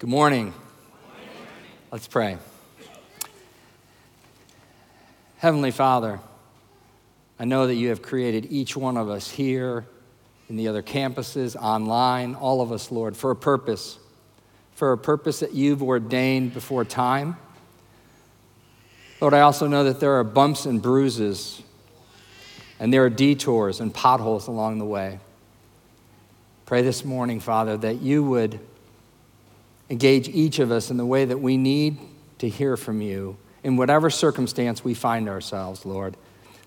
Good morning. Let's pray. Heavenly Father, I know that you have created each one of us here, in the other campuses, online, all of us, Lord, for a purpose, for a purpose that you've ordained before time. Lord, I also know that there are bumps and bruises, and there are detours and potholes along the way. Pray this morning, Father, that you would engage each of us in the way that we need to hear from you in whatever circumstance we find ourselves, Lord,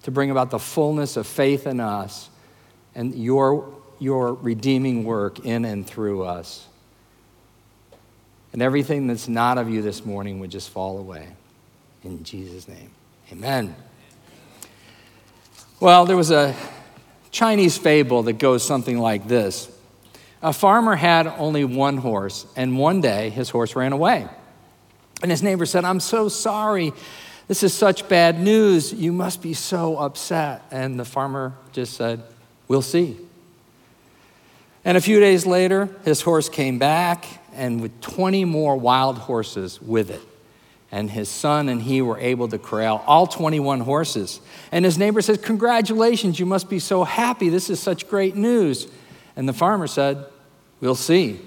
to bring about the fullness of faith in us and your, your redeeming work in and through us. And everything that's not of you this morning would just fall away. In Jesus' name, amen. Well, there was a Chinese fable that goes something like this A farmer had only one horse, and one day his horse ran away. And his neighbor said, I'm so sorry. This is such bad news. You must be so upset. And the farmer just said, We'll see. And a few days later, his horse came back, and with 20 more wild horses with it. And his son and he were able to corral all 21 horses. And his neighbor said, Congratulations, you must be so happy. This is such great news. And the farmer said, We'll see.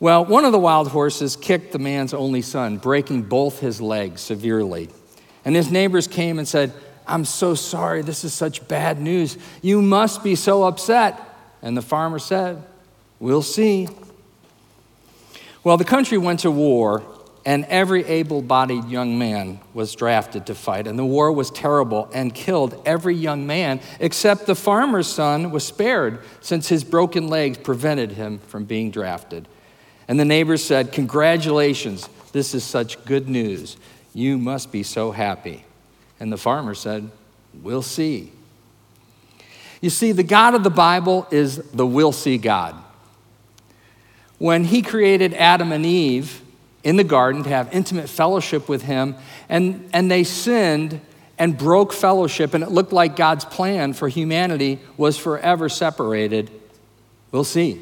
Well, one of the wild horses kicked the man's only son, breaking both his legs severely. And his neighbors came and said, I'm so sorry, this is such bad news. You must be so upset. And the farmer said, We'll see. Well, the country went to war, and every able bodied young man was drafted to fight. And the war was terrible and killed every young man, except the farmer's son was spared, since his broken legs prevented him from being drafted. And the neighbors said, Congratulations, this is such good news. You must be so happy. And the farmer said, We'll see. You see, the God of the Bible is the will see God. When he created Adam and Eve in the garden to have intimate fellowship with him, and, and they sinned and broke fellowship, and it looked like God's plan for humanity was forever separated, we'll see.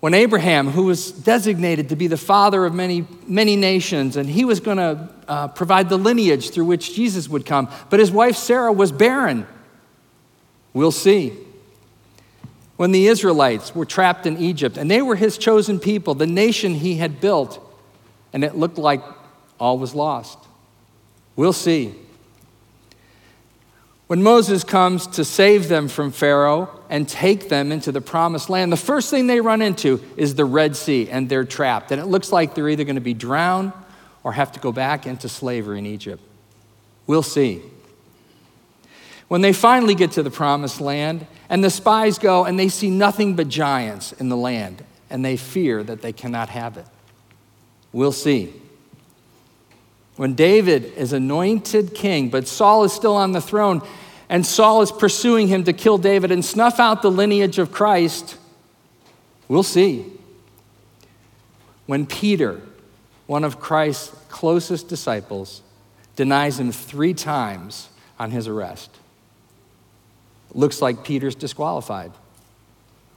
When Abraham, who was designated to be the father of many, many nations, and he was going to uh, provide the lineage through which Jesus would come, but his wife Sarah was barren. We'll see. When the Israelites were trapped in Egypt, and they were his chosen people, the nation he had built, and it looked like all was lost. We'll see. When Moses comes to save them from Pharaoh and take them into the promised land, the first thing they run into is the Red Sea, and they're trapped. And it looks like they're either going to be drowned or have to go back into slavery in Egypt. We'll see. When they finally get to the promised land, and the spies go and they see nothing but giants in the land, and they fear that they cannot have it. We'll see. When David is anointed king, but Saul is still on the throne, and Saul is pursuing him to kill David and snuff out the lineage of Christ, we'll see. When Peter, one of Christ's closest disciples, denies him three times on his arrest, looks like Peter's disqualified.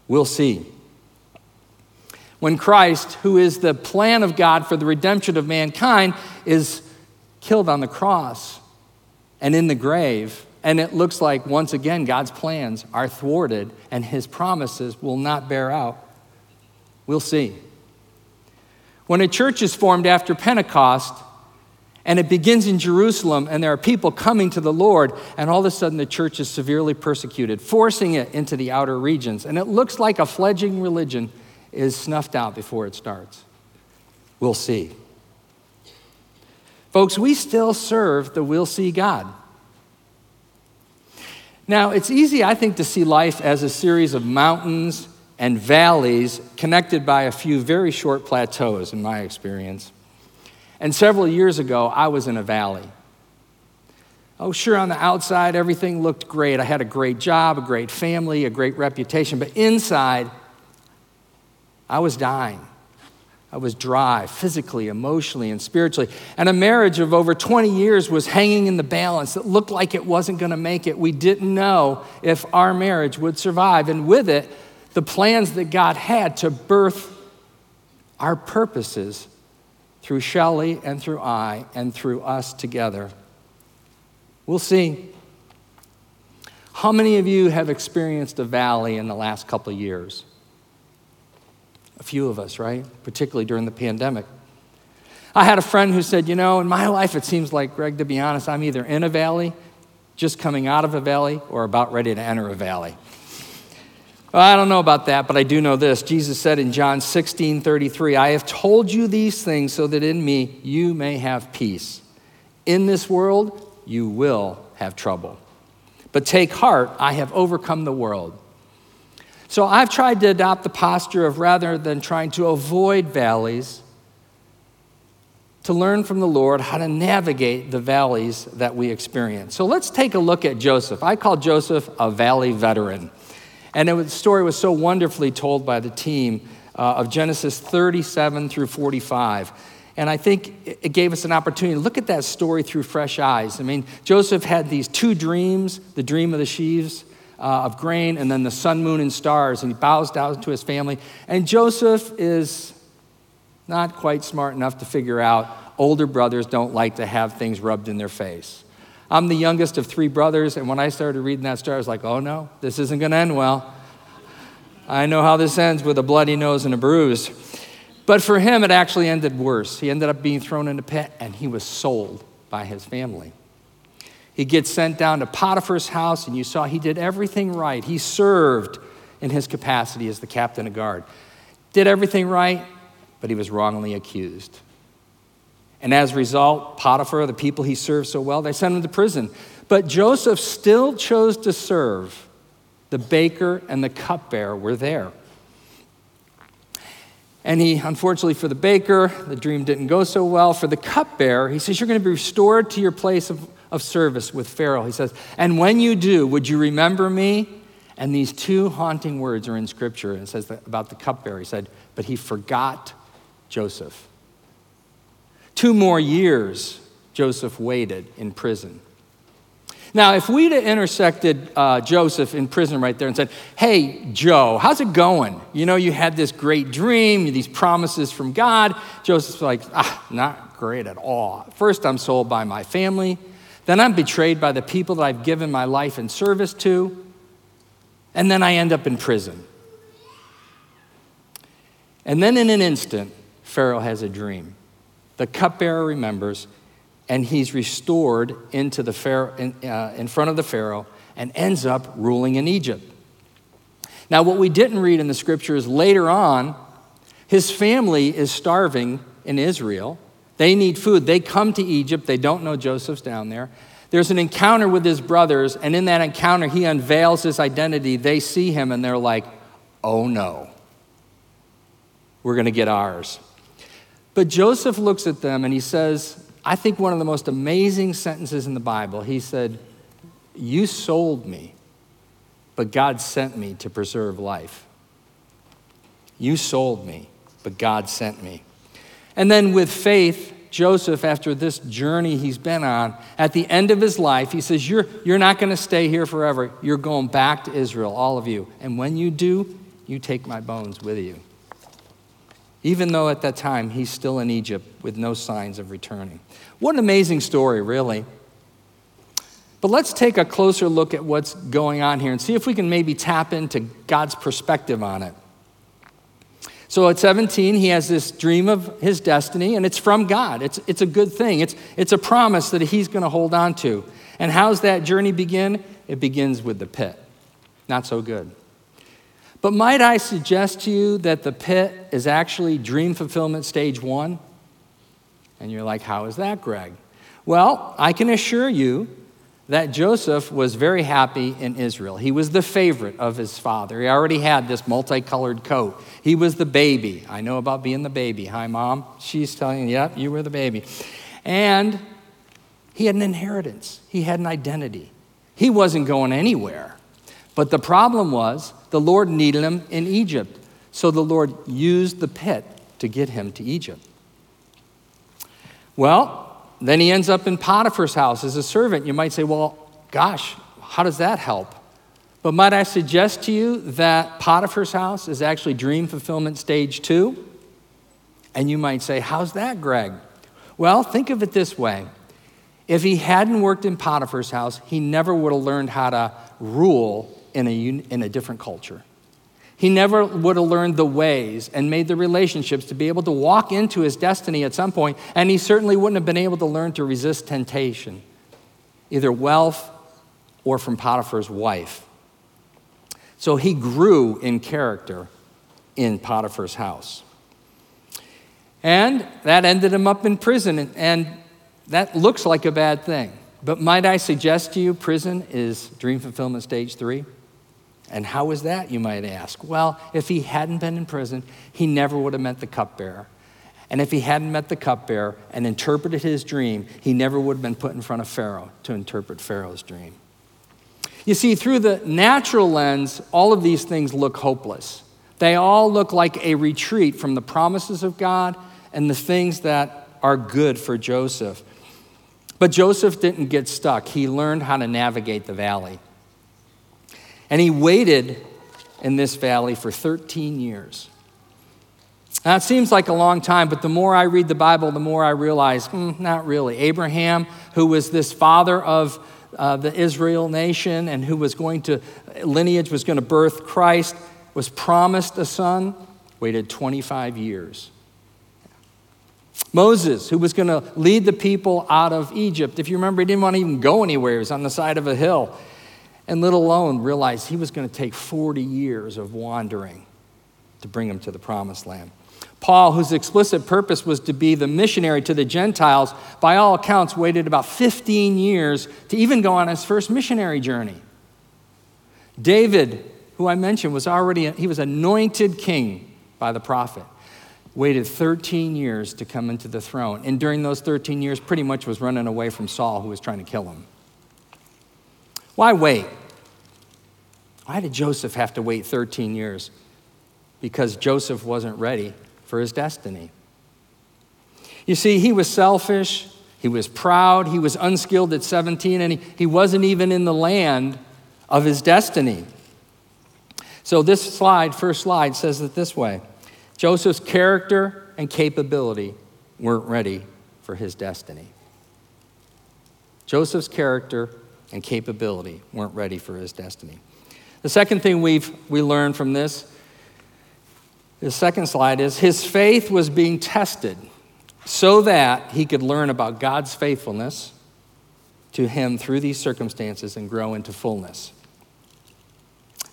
We'll see. When Christ, who is the plan of God for the redemption of mankind, is killed on the cross and in the grave. And it looks like, once again, God's plans are thwarted and his promises will not bear out. We'll see. When a church is formed after Pentecost and it begins in Jerusalem and there are people coming to the Lord, and all of a sudden the church is severely persecuted, forcing it into the outer regions, and it looks like a fledgling religion is snuffed out before it starts. We'll see. Folks, we still serve the will see God. Now, it's easy, I think, to see life as a series of mountains and valleys connected by a few very short plateaus, in my experience. And several years ago, I was in a valley. Oh, sure, on the outside, everything looked great. I had a great job, a great family, a great reputation, but inside, I was dying. I was dry, physically, emotionally, and spiritually. And a marriage of over 20 years was hanging in the balance. It looked like it wasn't going to make it. We didn't know if our marriage would survive. And with it, the plans that God had to birth our purposes through Shelley and through I and through us together. We'll see. How many of you have experienced a valley in the last couple of years? A few of us, right? Particularly during the pandemic. I had a friend who said, You know, in my life, it seems like, Gregg, to be honest, I'm either in a valley, just coming out of a valley, or about ready to enter a valley. Well, I don't know about that, but I do know this. Jesus said in John 16 33, I have told you these things so that in me you may have peace. In this world, you will have trouble. But take heart, I have overcome the world. So I've tried to adopt the posture of rather than trying to avoid valleys, to learn from the Lord how to navigate the valleys that we experience. So let's take a look at Joseph. I call Joseph a valley veteran. And the story was so wonderfully told by the team uh, of Genesis 37 through 45. And I think it gave us an opportunity to look at that story through fresh eyes. I mean, Joseph had these two dreams the dream of the sheaves uh, of grain, and then the sun, moon, and stars. And he bows down to his family. And Joseph is not quite smart enough to figure out older brothers don't like to have things rubbed in their face. I'm the youngest of three brothers, and when I started reading that story, I was like, oh no, this isn't going to end well. I know how this ends with a bloody nose and a bruise. But for him, it actually ended worse. He ended up being thrown in a pit, and he was sold by his family. He gets sent down to Potiphar's house, and you saw he did everything right. He served in his capacity as the captain of guard. Did everything right, but he was wrongly accused. And as a result, Potiphar, the people he served so well, they sent him to prison. But Joseph still chose to serve. The baker and the cupbearer were there. And he, unfortunately for the baker, the dream didn't go so well. For the cupbearer, he says, You're going to be restored to your place of, of service with Pharaoh. He says, And when you do, would you remember me? And these two haunting words are in scripture. And it says about the cupbearer. He said, But he forgot Joseph. Two more years, Joseph waited in prison. Now, if we'd have intersected uh, Joseph in prison right there and said, Hey, Joe, how's it going? You know, you had this great dream, these promises from God. Joseph's like, Ah, not great at all. First, I'm sold by my family. Then, I'm betrayed by the people that I've given my life and service to. And then I end up in prison. And then, in an instant, Pharaoh has a dream. The cupbearer remembers, and he's restored into the Pharaoh, in, uh, in front of the Pharaoh and ends up ruling in Egypt. Now, what we didn't read in the scripture is later on, his family is starving in Israel. They need food. They come to Egypt. They don't know Joseph's down there. There's an encounter with his brothers, and in that encounter, he unveils his identity. They see him and they're like, oh no, we're going to get ours. But Joseph looks at them and he says, I think one of the most amazing sentences in the Bible. He said, You sold me, but God sent me to preserve life. You sold me, but God sent me. And then with faith, Joseph, after this journey he's been on, at the end of his life, he says, You're, you're not going to stay here forever. You're going back to Israel, all of you. And when you do, you take my bones with you even though at that time he's still in Egypt with no signs of returning. What an amazing story, really. But let's take a closer look at what's going on here and see if we can maybe tap into God's perspective on it. So at 17, he has this dream of his destiny, and it's from God. It's, it's a good thing, it's, it's a promise that he's going to hold on to. And how's that journey begin? It begins with the pit. Not so good. But might I suggest to you that the pit is actually dream fulfillment stage one? And you're like, how is that, Gregg? Well, I can assure you that Joseph was very happy in Israel. He was the favorite of his father. He already had this multicolored coat. He was the baby. I know about being the baby. Hi, mom. She's telling you, yep, you were the baby. And he had an inheritance, he had an identity. He wasn't going anywhere. But the problem was the Lord needed him in Egypt. So the Lord used the pit to get him to Egypt. Well, then he ends up in Potiphar's house as a servant. You might say, well, gosh, how does that help? But might I suggest to you that Potiphar's house is actually dream fulfillment stage two? And you might say, How's that, Gregg? Well, think of it this way if he hadn't worked in Potiphar's house, he never would have learned how to rule in a, in a different culture. He never would have learned the ways and made the relationships to be able to walk into his destiny at some point, and he certainly wouldn't have been able to learn to resist temptation, either wealth or from Potiphar's wife. So he grew in character in Potiphar's house. And that ended him up in prison, and that looks like a bad thing. But might I suggest to you, prison is dream fulfillment stage three? And how was that, you might ask? Well, if he hadn't been in prison, he never would have met the cupbearer. And if he hadn't met the cupbearer and interpreted his dream, he never would have been put in front of Pharaoh to interpret Pharaoh's dream. You see, through the natural lens, all of these things look hopeless. They all look like a retreat from the promises of God and the things that are good for Joseph. But Joseph didn't get stuck. He learned how to navigate the valley. And he waited in this valley for 13 years. Now, it seems like a long time, but the more I read the Bible, the more I realize, mm, not really. Abraham, who was this father of uh, the Israel nation and who was going to, lineage was going to birth Christ, was promised a son, waited 25 years. Moses, who was going to lead the people out of Egypt. If you remember, he didn't want to even go anywhere. He was on the side of a hill. And let alone realize he was going to take 40 years of wandering to bring him to the promised land. Paul, whose explicit purpose was to be the missionary to the Gentiles, by all accounts waited about 15 years to even go on his first missionary journey. David, who I mentioned, was already, he was anointed king by the prophet waited 13 years to come into the throne. And during those 13 years, pretty much was running away from Saul, who was trying to kill him. Why wait? Why did Joseph have to wait 13 years? Because Joseph wasn't ready for his destiny. You see, he was selfish, he was proud, he was unskilled at 17, and he, he wasn't even in the land of his destiny. So, this slide, first slide, says it this way Joseph's character and capability weren't ready for his destiny. Joseph's character and capability weren't ready for his destiny. The second thing we've, we learned from this, the second slide is his faith was being tested so that he could learn about God's faithfulness to him through these circumstances and grow into fullness.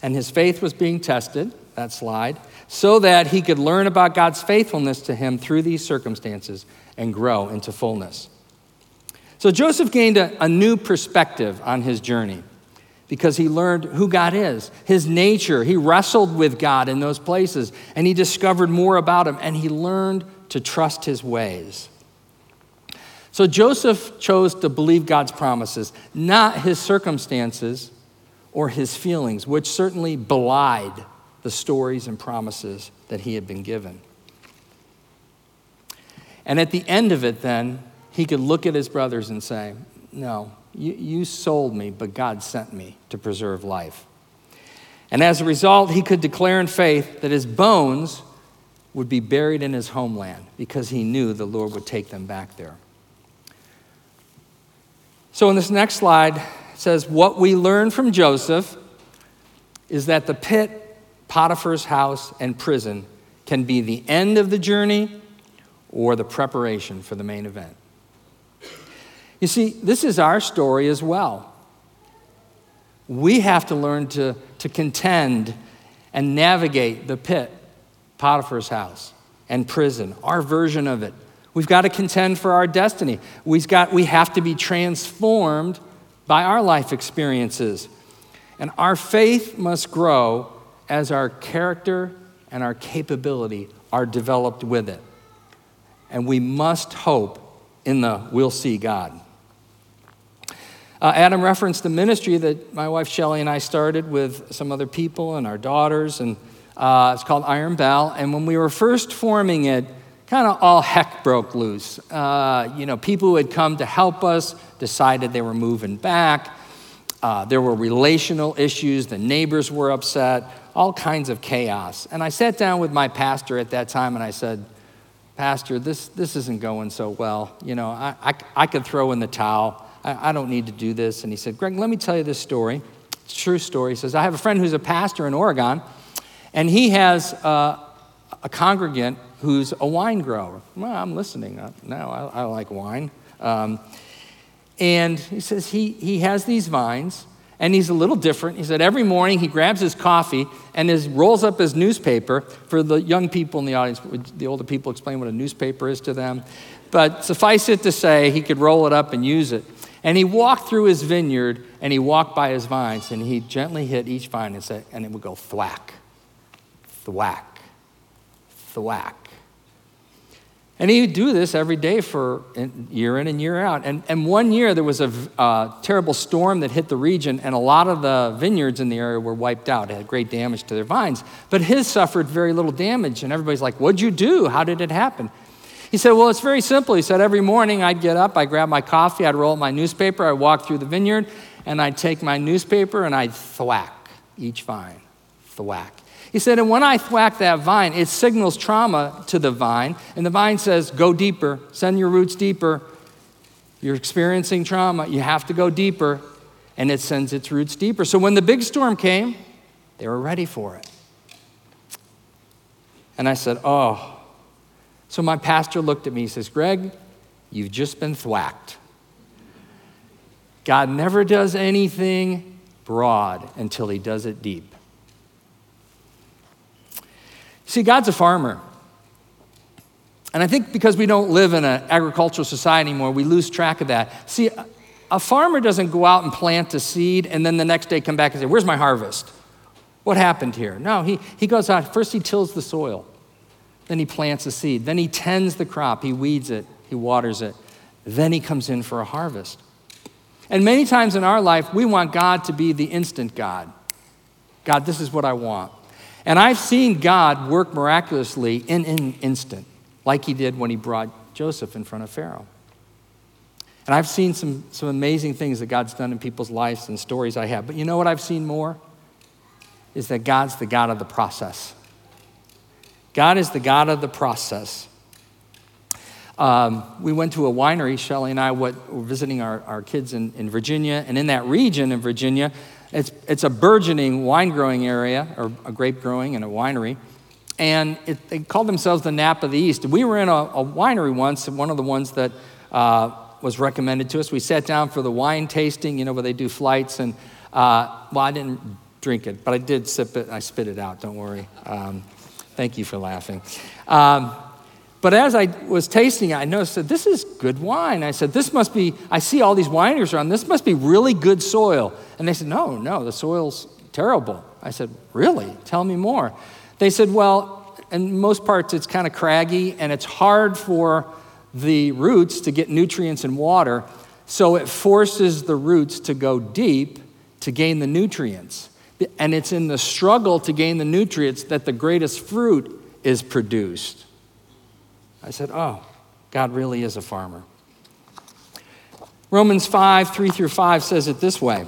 And his faith was being tested, that slide, so that he could learn about God's faithfulness to him through these circumstances and grow into fullness. So Joseph gained a, a, new perspective on his journey because he learned who God is, his nature. He wrestled with God in those places and he discovered more about him and he learned to trust his ways. So Joseph chose to believe God's promises, not his circumstances or his feelings, which certainly belied the stories and promises that he had been given. And at the end of it, then, he could look at his brothers and say, No, you, you sold me, but God sent me to preserve life. And as a result, he could declare in faith that his bones would be buried in his homeland because he knew the Lord would take them back there. So, in this next slide, it says, What we learn from Joseph is that the pit Potiphar's house and prison can be the end of the journey or the preparation for the main event. You see, this is our story as well. We have to learn to, to contend and navigate the pit, Potiphar's house, and prison, our version of it. We've got to contend for our destiny. We've got, we have to be transformed by our life experiences. And our faith must grow as our character and our capability are developed with it. And we must hope in the we'll see God. Uh, Adam referenced the ministry that my wife Shelly and I started with some other people and our daughters, and uh, it's called Iron Bell. And when we were first forming it, kind of all heck broke loose. Uh, you know, people who had come to help us decided they were moving back. Uh, there were relational issues. The neighbors were upset, all kinds of chaos. And I sat down with my pastor at that time and I said, Pastor, this, this isn't going so well. You know, I, I, I could throw in the towel. I, I don't need to do this. And he said, Gregg, let me tell you this story. It's a true story. He says, I have a friend who's a pastor in Oregon, and he has uh, a congregant who's a wine grower. Well, I'm listening. now. I, I like wine. Um, and he says he, he has these vines, and he's a little different. He said every morning he grabs his coffee and his, rolls up his newspaper. For the young people in the audience, the older people explain what a newspaper is to them. But suffice it to say, he could roll it up and use it. And he walked through his vineyard and he walked by his vines and he gently hit each vine and said, and it would go thwack, thwack, thwack. And he would do this every day for year in and year out. And, and one year there was a uh, terrible storm that hit the region, and a lot of the vineyards in the area were wiped out. It had great damage to their vines. But his suffered very little damage. And everybody's like, What'd you do? How did it happen? He said, Well, it's very simple. He said, Every morning I'd get up, I'd grab my coffee, I'd roll up my newspaper, I'd walk through the vineyard, and I'd take my newspaper and I'd thwack each vine. Thwack. He said, and when I thwack that vine, it signals trauma to the vine, and the vine says, go deeper, send your roots deeper. You're experiencing trauma, you have to go deeper, and it sends its roots deeper. So when the big storm came, they were ready for it. And I said, oh. So my pastor looked at me, he says, Gregg, you've just been thwacked. God never does anything broad until he does it deep. See, God's a farmer. And I think because we don't live in an agricultural society anymore, we lose track of that. See, a farmer doesn't go out and plant a seed and then the next day come back and say, Where's my harvest? What happened here? No, he, he goes out, first he tills the soil, then he plants a seed, then he tends the crop, he weeds it, he waters it, then he comes in for a harvest. And many times in our life, we want God to be the instant God. God, this is what I want. And I've seen God work miraculously in an instant, like he did when he brought Joseph in front of Pharaoh. And I've seen some, some amazing things that God's done in people's lives and stories I have. But you know what I've seen more? Is that God's the God of the process. God is the God of the process. Um, we went to a winery, Shelly and I what, were visiting our, our kids in, in Virginia. And in that region in Virginia, it's, it's a burgeoning wine growing area, or a grape growing and a winery. And it, they called themselves the Napa of the East. We were in a, a winery once, one of the ones that uh, was recommended to us. We sat down for the wine tasting, you know, where they do flights. And, uh, well, I didn't drink it, but I did sip it. I spit it out, don't worry. Um, thank you for laughing. Um, but as I was tasting it, I noticed that this is good wine. I said, This must be, I see all these wineries around, this must be really good soil. And they said, No, no, the soil's terrible. I said, Really? Tell me more. They said, Well, in most parts, it's kind of craggy and it's hard for the roots to get nutrients and water. So it forces the roots to go deep to gain the nutrients. And it's in the struggle to gain the nutrients that the greatest fruit is produced. I said, Oh, God really is a farmer. Romans 5, 3 through 5 says it this way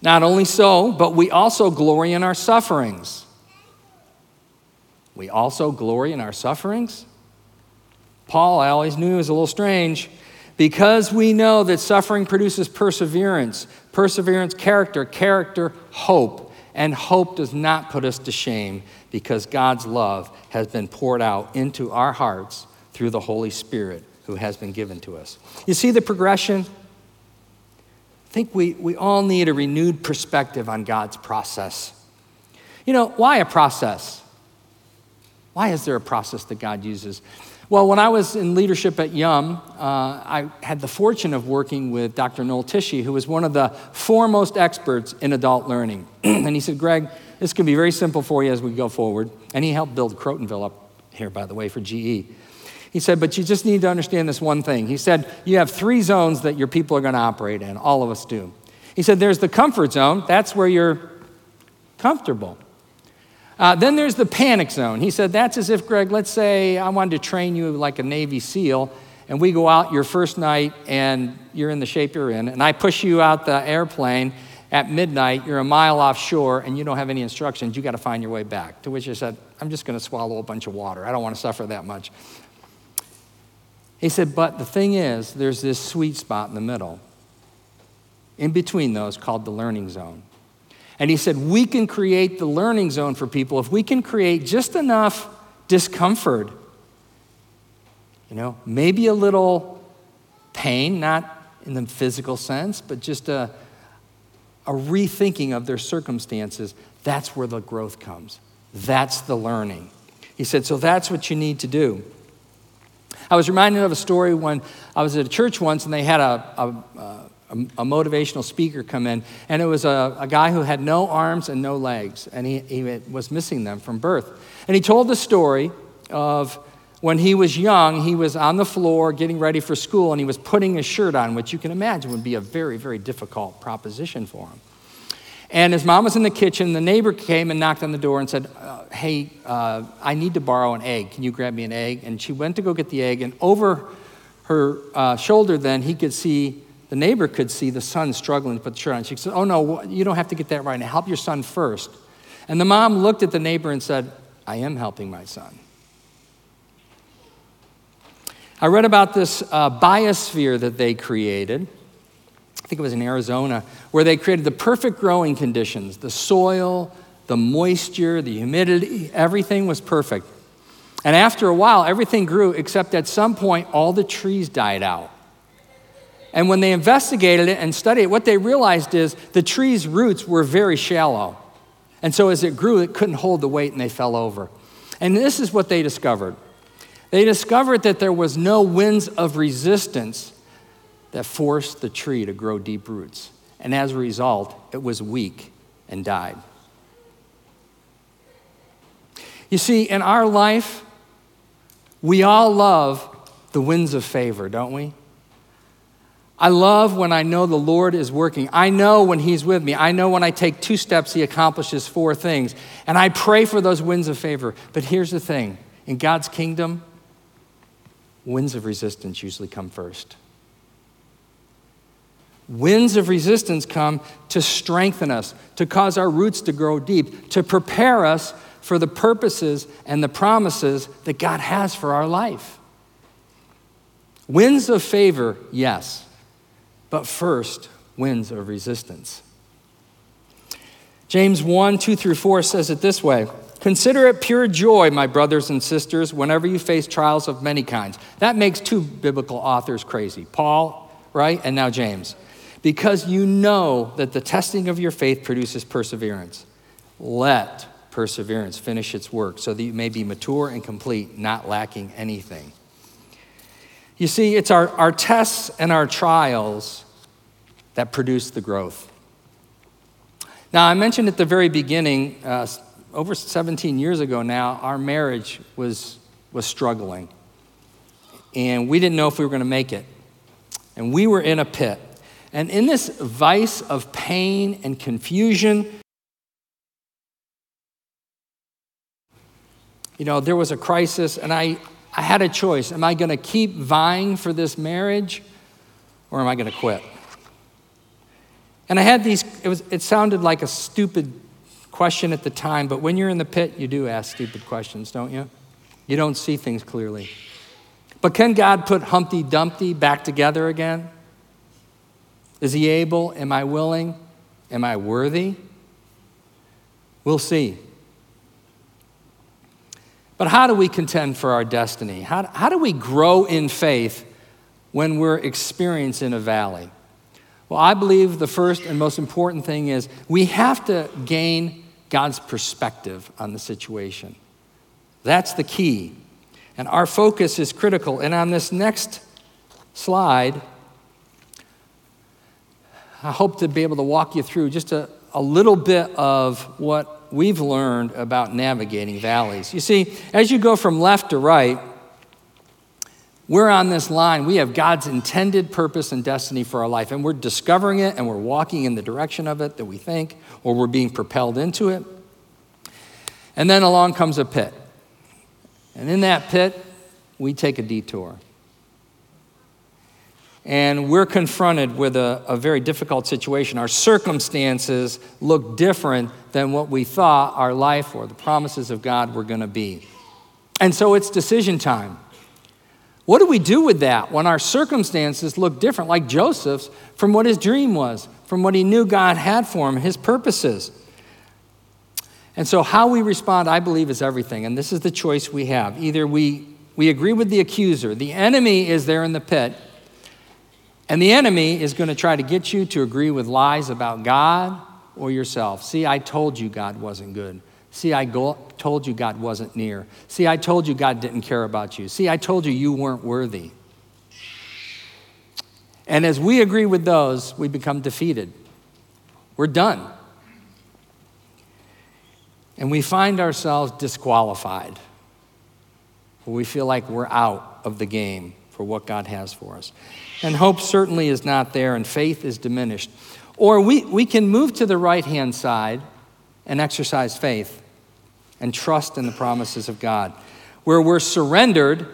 Not only so, but we also glory in our sufferings. We also glory in our sufferings? Paul, I always knew, was a little strange. Because we know that suffering produces perseverance, perseverance, character, character, hope, and hope does not put us to shame because God's love has been poured out into our hearts through the Holy Spirit who has been given to us. You see the progression? I think we, we all need a renewed perspective on God's process. You know, why a process? Why is there a process that God uses? Well, when I was in leadership at Yum, uh, I had the fortune of working with Dr. Noel Tichy, who was one of the foremost experts in adult learning. and he said, Gregg, this can be very simple for you as we go forward. And he helped build Crotonville up here, by the way, for GE. He said, but you just need to understand this one thing. He said, you have three zones that your people are going to operate in. All of us do. He said, there's the comfort zone. That's where you're comfortable. Uh, then there's the panic zone. He said, that's as if, Gregg, let's say I wanted to train you like a Navy SEAL, and we go out your first night and you're in the shape you're in, and I push you out the airplane at midnight, you're a mile offshore and you don't have any instructions, you got to find your way back. To which I said, I'm just going to swallow a bunch of water. I don't want to suffer that much. He said, But the thing is, there's this sweet spot in the middle, in between those, called the learning zone. And he said, We can create the learning zone for people if we can create just enough discomfort. You know, maybe a little pain, not in the physical sense, but just a, a rethinking of their circumstances. That's where the growth comes. That's the learning. He said, So that's what you need to do. I was reminded of a story when I was at a church once and they had a, a, a, a motivational speaker come in, and it was a, a, guy who had no arms and no legs, and he, he was missing them from birth. And he told the story of when he was young, he was on the floor getting ready for school, and he was putting his shirt on, which you can imagine would be a very, very difficult proposition for him. And his mom was in the kitchen. The neighbor came and knocked on the door and said, uh, Hey, uh, I need to borrow an egg. Can you grab me an egg? And she went to go get the egg. And over her uh, shoulder, then, he could see, the neighbor could see the son struggling to put the shirt on. She said, Oh, no, you don't have to get that right now. Help your son first. And the mom looked at the neighbor and said, I am helping my son. I read about this uh, biosphere that they created I think it was in Arizona, where they created the perfect growing conditions the soil, the moisture, the humidity, everything was perfect. And after a while, everything grew, except at some point, all the trees died out. And when they investigated it and studied it, what they realized is the tree's roots were very shallow. And so as it grew, it couldn't hold the weight and they fell over. And this is what they discovered they discovered that there was no winds of resistance that forced the tree to grow deep roots. And as a result, it was weak and died. You see, in our life, we all love the winds of favor, don't we? I love when I know the Lord is working. I know when He's with me. I know when I take two steps, He accomplishes four things. And I pray for those winds of favor. But here's the thing in God's kingdom, winds of resistance usually come first. Winds of resistance come to strengthen us, to cause our roots to grow deep, to prepare us for the purposes and the promises that God has for our life. Winds of favor, yes, but first, winds of resistance. James 1 2 through 4 says it this way Consider it pure joy, my brothers and sisters, whenever you face trials of many kinds. That makes two biblical authors crazy Paul, right? And now James because you know that the testing of your faith produces perseverance. Let perseverance finish its work so that you may be mature and complete, not lacking anything. You see, it's our, our tests and our trials that produce the growth. Now, I mentioned at the very beginning, uh, over 17 years ago now, our marriage was, was struggling. And we didn't know if we were going to make it. And we were in a pit. And in this vice of pain and confusion, you know, there was a crisis, and I, I had a choice. Am I going to keep vying for this marriage, or am I going to quit? And I had these, it, was, it sounded like a stupid question at the time, but when you're in the pit, you do ask stupid questions, don't you? You don't see things clearly. But can God put Humpty Dumpty back together again? Is he able? Am I willing? Am I worthy? We'll see. But how do we contend for our destiny? How, how do we grow in faith when we're experiencing a valley? Well, I believe the first and most important thing is we have to gain God's perspective on the situation. That's the key. And our focus is critical. And on this next slide, I hope to be able to walk you through just a, a little bit of what we've learned about navigating valleys. You see, as you go from left to right, we're on this line. We have God's intended purpose and destiny for our life, and we're discovering it and we're walking in the direction of it that we think, or we're being propelled into it. And then along comes a pit. And in that pit, we take a detour. And we're confronted with a, a, very difficult situation. Our circumstances look different than what we thought our life or the promises of God were going to be. And so it's decision time. What do we do with that when our circumstances look different, like Joseph's, from what his dream was, from what he knew God had for him, his purposes? And so, how we respond, I believe, is everything. And this is the choice we have. Either we, we agree with the accuser, the enemy is there in the pit, and the enemy is going to try to get you to agree with lies about God or yourself. See, I told you God wasn't good. See, I go, told you God wasn't near. See, I told you God didn't care about you. See, I told you you weren't worthy. And as we agree with those, we become defeated. We're done. And we find ourselves disqualified. We feel like we're out of the game for what God has for us. And hope certainly is not there, and faith is diminished. Or we, we can move to the right hand side and exercise faith and trust in the promises of God, where we're surrendered,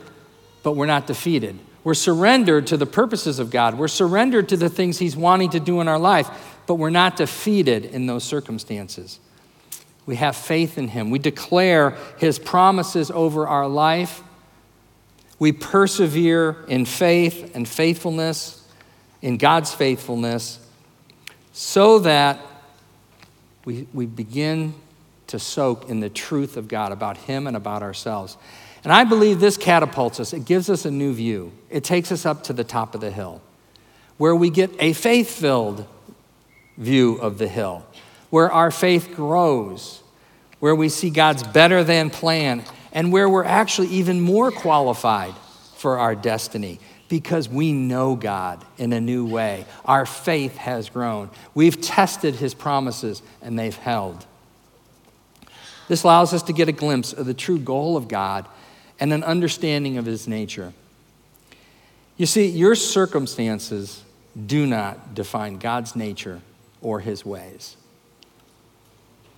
but we're not defeated. We're surrendered to the purposes of God. We're surrendered to the things He's wanting to do in our life, but we're not defeated in those circumstances. We have faith in Him. We declare His promises over our life. We persevere in faith and faithfulness, in God's faithfulness, so that we, we begin to soak in the truth of God about Him and about ourselves. And I believe this catapults us, it gives us a new view. It takes us up to the top of the hill, where we get a faith filled view of the hill, where our faith grows, where we see God's better than plan, and where we're actually even more qualified for our destiny because we know God in a new way. Our faith has grown. We've tested his promises and they've held. This allows us to get a glimpse of the true goal of God and an understanding of his nature. You see, your circumstances do not define God's nature or his ways.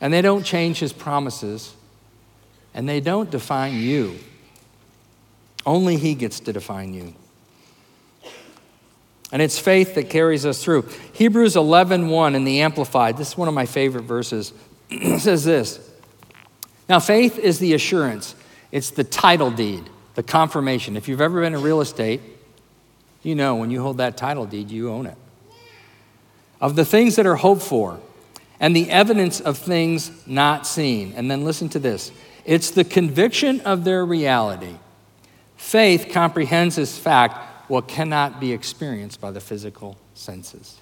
And they don't change his promises, and they don't define you. Only he gets to define you. And it's faith that carries us through. Hebrews 11:1 in the Amplified, this is one of my favorite verses, says this. Now, faith is the assurance, it's the title deed, the confirmation. If you've ever been in real estate, you know when you hold that title deed, you own it. Of the things that are hoped for and the evidence of things not seen. And then listen to this it's the conviction of their reality. Faith comprehends as fact what cannot be experienced by the physical senses.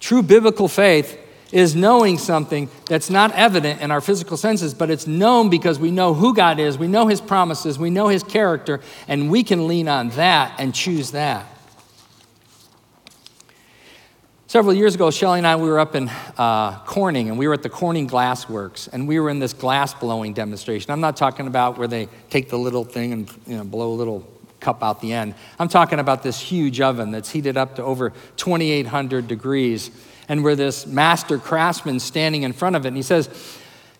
True biblical faith is knowing something that's not evident in our physical senses, but it's known because we know who God is, we know His promises, we know His character, and we can lean on that and choose that. Several years ago, Shelly and I, we were up in uh, Corning, and we were at the Corning Glass Works, and we were in this glass blowing demonstration. I'm not talking about where they take the little thing and you know, blow a little cup out the end. I'm talking about this huge oven that's heated up to over 2,800 degrees and where this master craftsman standing in front of it. And he says,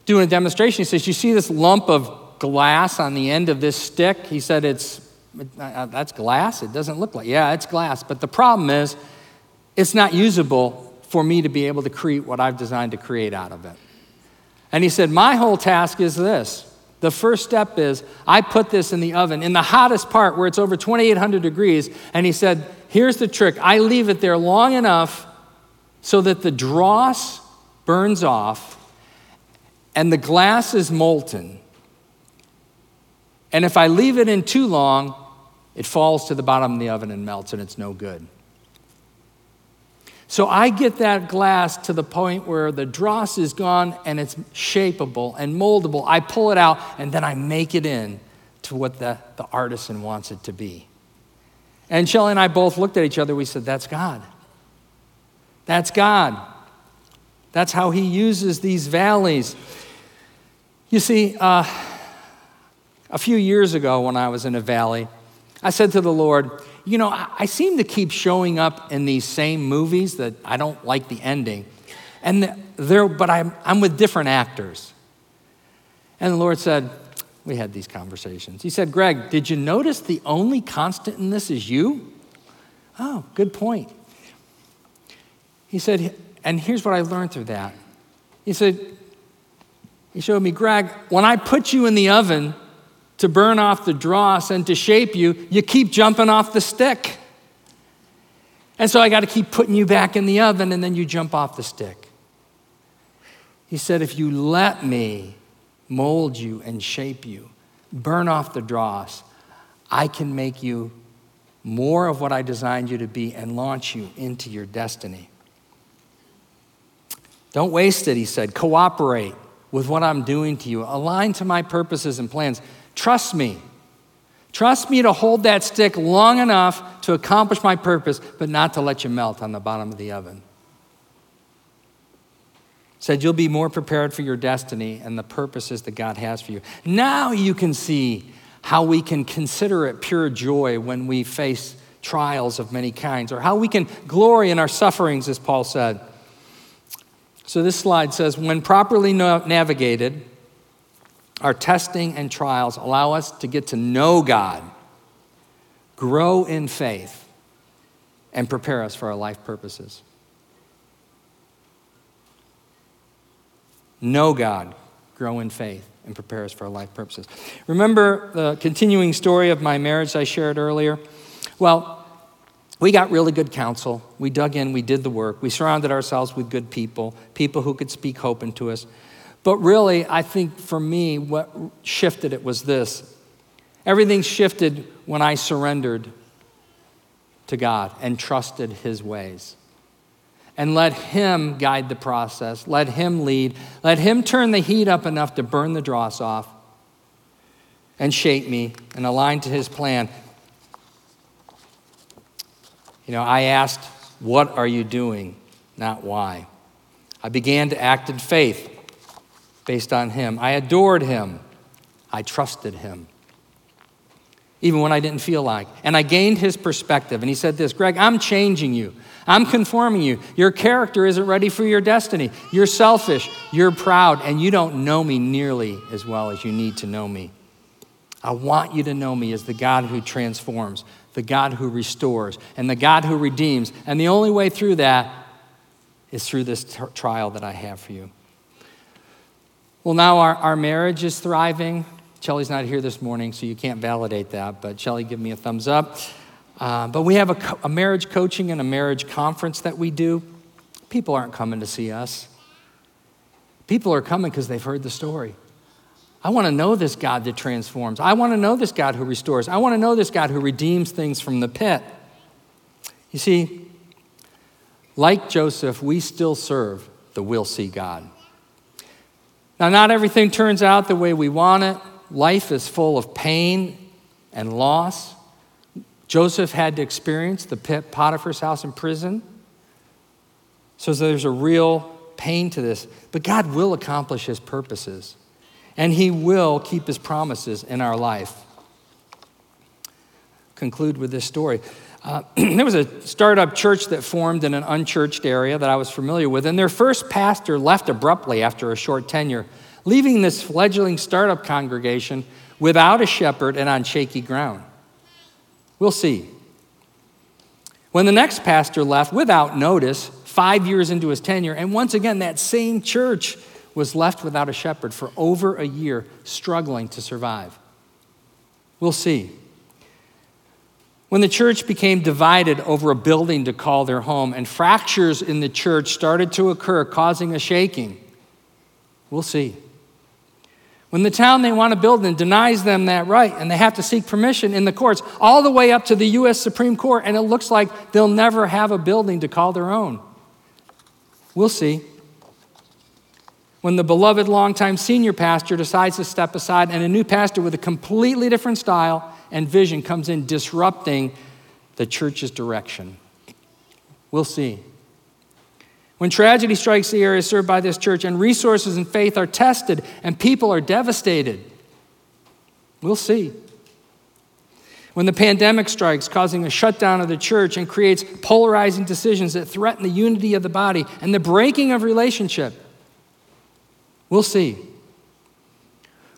doing a demonstration, he says, You see this lump of glass on the end of this stick? He said, It's that's glass. It doesn't look like, yeah, it's glass. But the problem is, it's not usable for me to be able to create what I've designed to create out of it. And he said, My whole task is this. The first step is I put this in the oven in the hottest part where it's over 2,800 degrees. And he said, Here's the trick I leave it there long enough so that the dross burns off and the glass is molten. And if I leave it in too long, it falls to the bottom of the oven and melts, and it's no good. So I get that glass to the point where the dross is gone and it's shapeable and moldable. I pull it out and then I make it in to what the, the artisan wants it to be. And Shelley and I both looked at each other. We said, That's God. That's God. That's how He uses these valleys. You see, uh, a few years ago when I was in a valley, I said to the Lord, You know, I, I seem to keep showing up in these same movies that I don't like the ending. And they're, but I'm, I'm with different actors. And the Lord said, We had these conversations. He said, Gregg, did you notice the only constant in this is you? Oh, good point. He said, and here's what I learned through that. He said, he showed me, Gregg, when I put you in the oven to burn off the dross and to shape you, you keep jumping off the stick. And so I got to keep putting you back in the oven and then you jump off the stick. He said, if you let me mold you and shape you, burn off the dross, I can make you more of what I designed you to be and launch you into your destiny. Don't waste it, he said. Cooperate with what I'm doing to you. Align to my purposes and plans. Trust me. Trust me to hold that stick long enough to accomplish my purpose, but not to let you melt on the bottom of the oven. Said you'll be more prepared for your destiny and the purposes that God has for you. Now you can see how we can consider it pure joy when we face trials of many kinds, or how we can glory in our sufferings, as Paul said. So this slide says when properly navigated, our testing and trials allow us to get to know God, grow in faith, and prepare us for our life purposes. Know God, grow in faith, and prepare us for our life purposes. Remember the continuing story of my marriage I shared earlier? Well, we got really good counsel. We dug in, we did the work. We surrounded ourselves with good people, people who could speak hope into us. But really, I think for me, what shifted it was this everything shifted when I surrendered to God and trusted His ways. And let Him guide the process, let Him lead, let Him turn the heat up enough to burn the dross off and shape me and align to His plan. You know, I asked, What are you doing? Not why. I began to act in faith based on Him. I adored Him. I trusted Him. Even when I didn't feel like. And I gained His perspective. And He said this Gregg, I'm changing you. I'm conforming you. Your character isn't ready for your destiny. You're selfish. You're proud. And you don't know me nearly as well as you need to know me. I want you to know me as the God who transforms, the God who restores, and the God who redeems. And the only way through that is through this t- trial that I have for you. Well, now our, our marriage is thriving. Shelly's not here this morning, so you can't validate that, but Shelly, give me a thumbs up. Uh, but we have a, a marriage coaching and a marriage conference that we do. People aren't coming to see us, people are coming because they've heard the story. I want to know this God that transforms. I want to know this God who restores. I want to know this God who redeems things from the pit. You see, like Joseph, we still serve the will see God. Now, not everything turns out the way we want it. Life is full of pain and loss. Joseph had to experience the Potiphar's house, in prison. So there's a real pain to this. But God will accomplish his purposes, and he will keep his promises in our life. Conclude with this story. Uh, there was a startup church that formed in an unchurched area that I was familiar with, and their first pastor left abruptly after a short tenure, leaving this fledgling startup congregation without a shepherd and on shaky ground. We'll see. When the next pastor left without notice, five years into his tenure, and once again, that same church was left without a shepherd for over a year, struggling to survive. We'll see. When the church became divided over a building to call their home, and fractures in the church started to occur, causing a shaking, we'll see. When the town they want to build in denies them that right, and they have to seek permission in the courts, all the way up to the U.S. Supreme Court, and it looks like they'll never have a building to call their own. We'll see. When the beloved longtime senior pastor decides to step aside, and a new pastor with a completely different style and vision comes in, disrupting the church's direction. We'll see. When tragedy strikes the area served by this church and resources and faith are tested and people are devastated, we'll see. When the pandemic strikes, causing a shutdown of the church and creates polarizing decisions that threaten the unity of the body and the breaking of relationship, we'll see.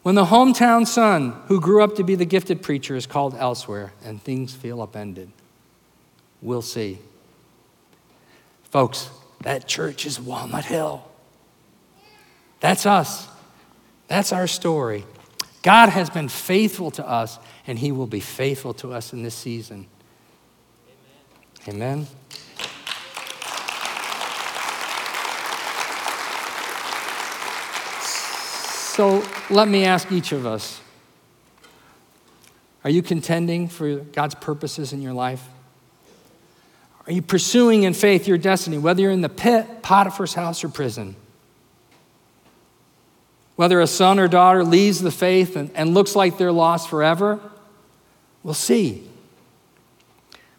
When the hometown son who grew up to be the gifted preacher is called elsewhere and things feel upended, We'll see. Folks, that church is Walnut Hill. That's us. That's our story. God has been faithful to us, and He will be faithful to us in this season. Amen. Amen. So let me ask each of us are you contending for God's purposes in your life? Are you pursuing in faith your destiny, whether you're in the pit, Potiphar's house, or prison? Whether a son or daughter leaves the faith and, and looks like they're lost forever, we'll see.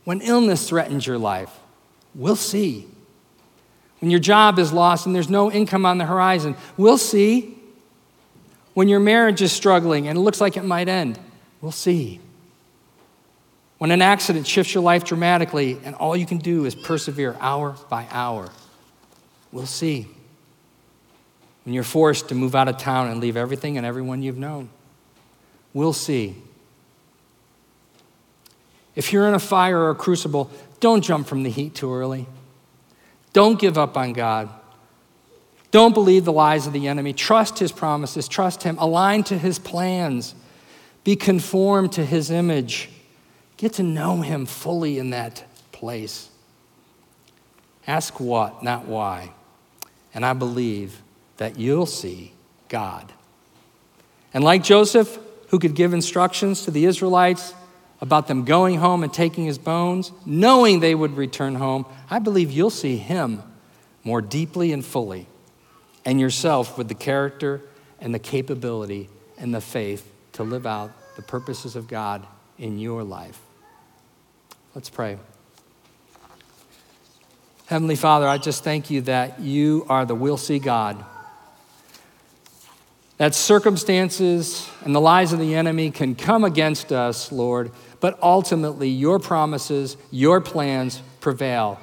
When illness threatens your life, we'll see. When your job is lost and there's no income on the horizon, we'll see. When your marriage is struggling and it looks like it might end, We'll see. When an accident shifts your life dramatically and all you can do is persevere hour by hour, we'll see. When you're forced to move out of town and leave everything and everyone you've known, we'll see. If you're in a fire or a crucible, don't jump from the heat too early. Don't give up on God. Don't believe the lies of the enemy. Trust his promises. Trust him. Align to his plans. Be conformed to his image. Get to know him fully in that place. Ask what, not why. And I believe that you'll see God. And like Joseph, who could give instructions to the Israelites about them going home and taking his bones, knowing they would return home, I believe you'll see him more deeply and fully, and yourself with the character and the capability and the faith to live out the purposes of God in your life. Let's pray. Heavenly Father, I just thank you that you are the will see God. That circumstances and the lies of the enemy can come against us, Lord, but ultimately your promises, your plans prevail.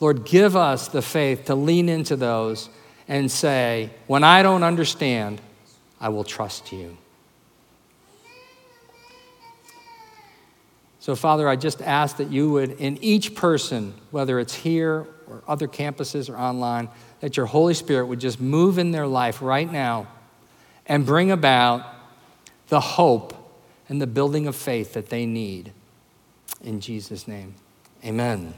Lord, give us the faith to lean into those and say, when I don't understand, I will trust you. So, Father, I just ask that you would, in each person, whether it's here or other campuses or online, that your Holy Spirit would just move in their life right now and bring about the hope and the building of faith that they need. In Jesus' name, amen.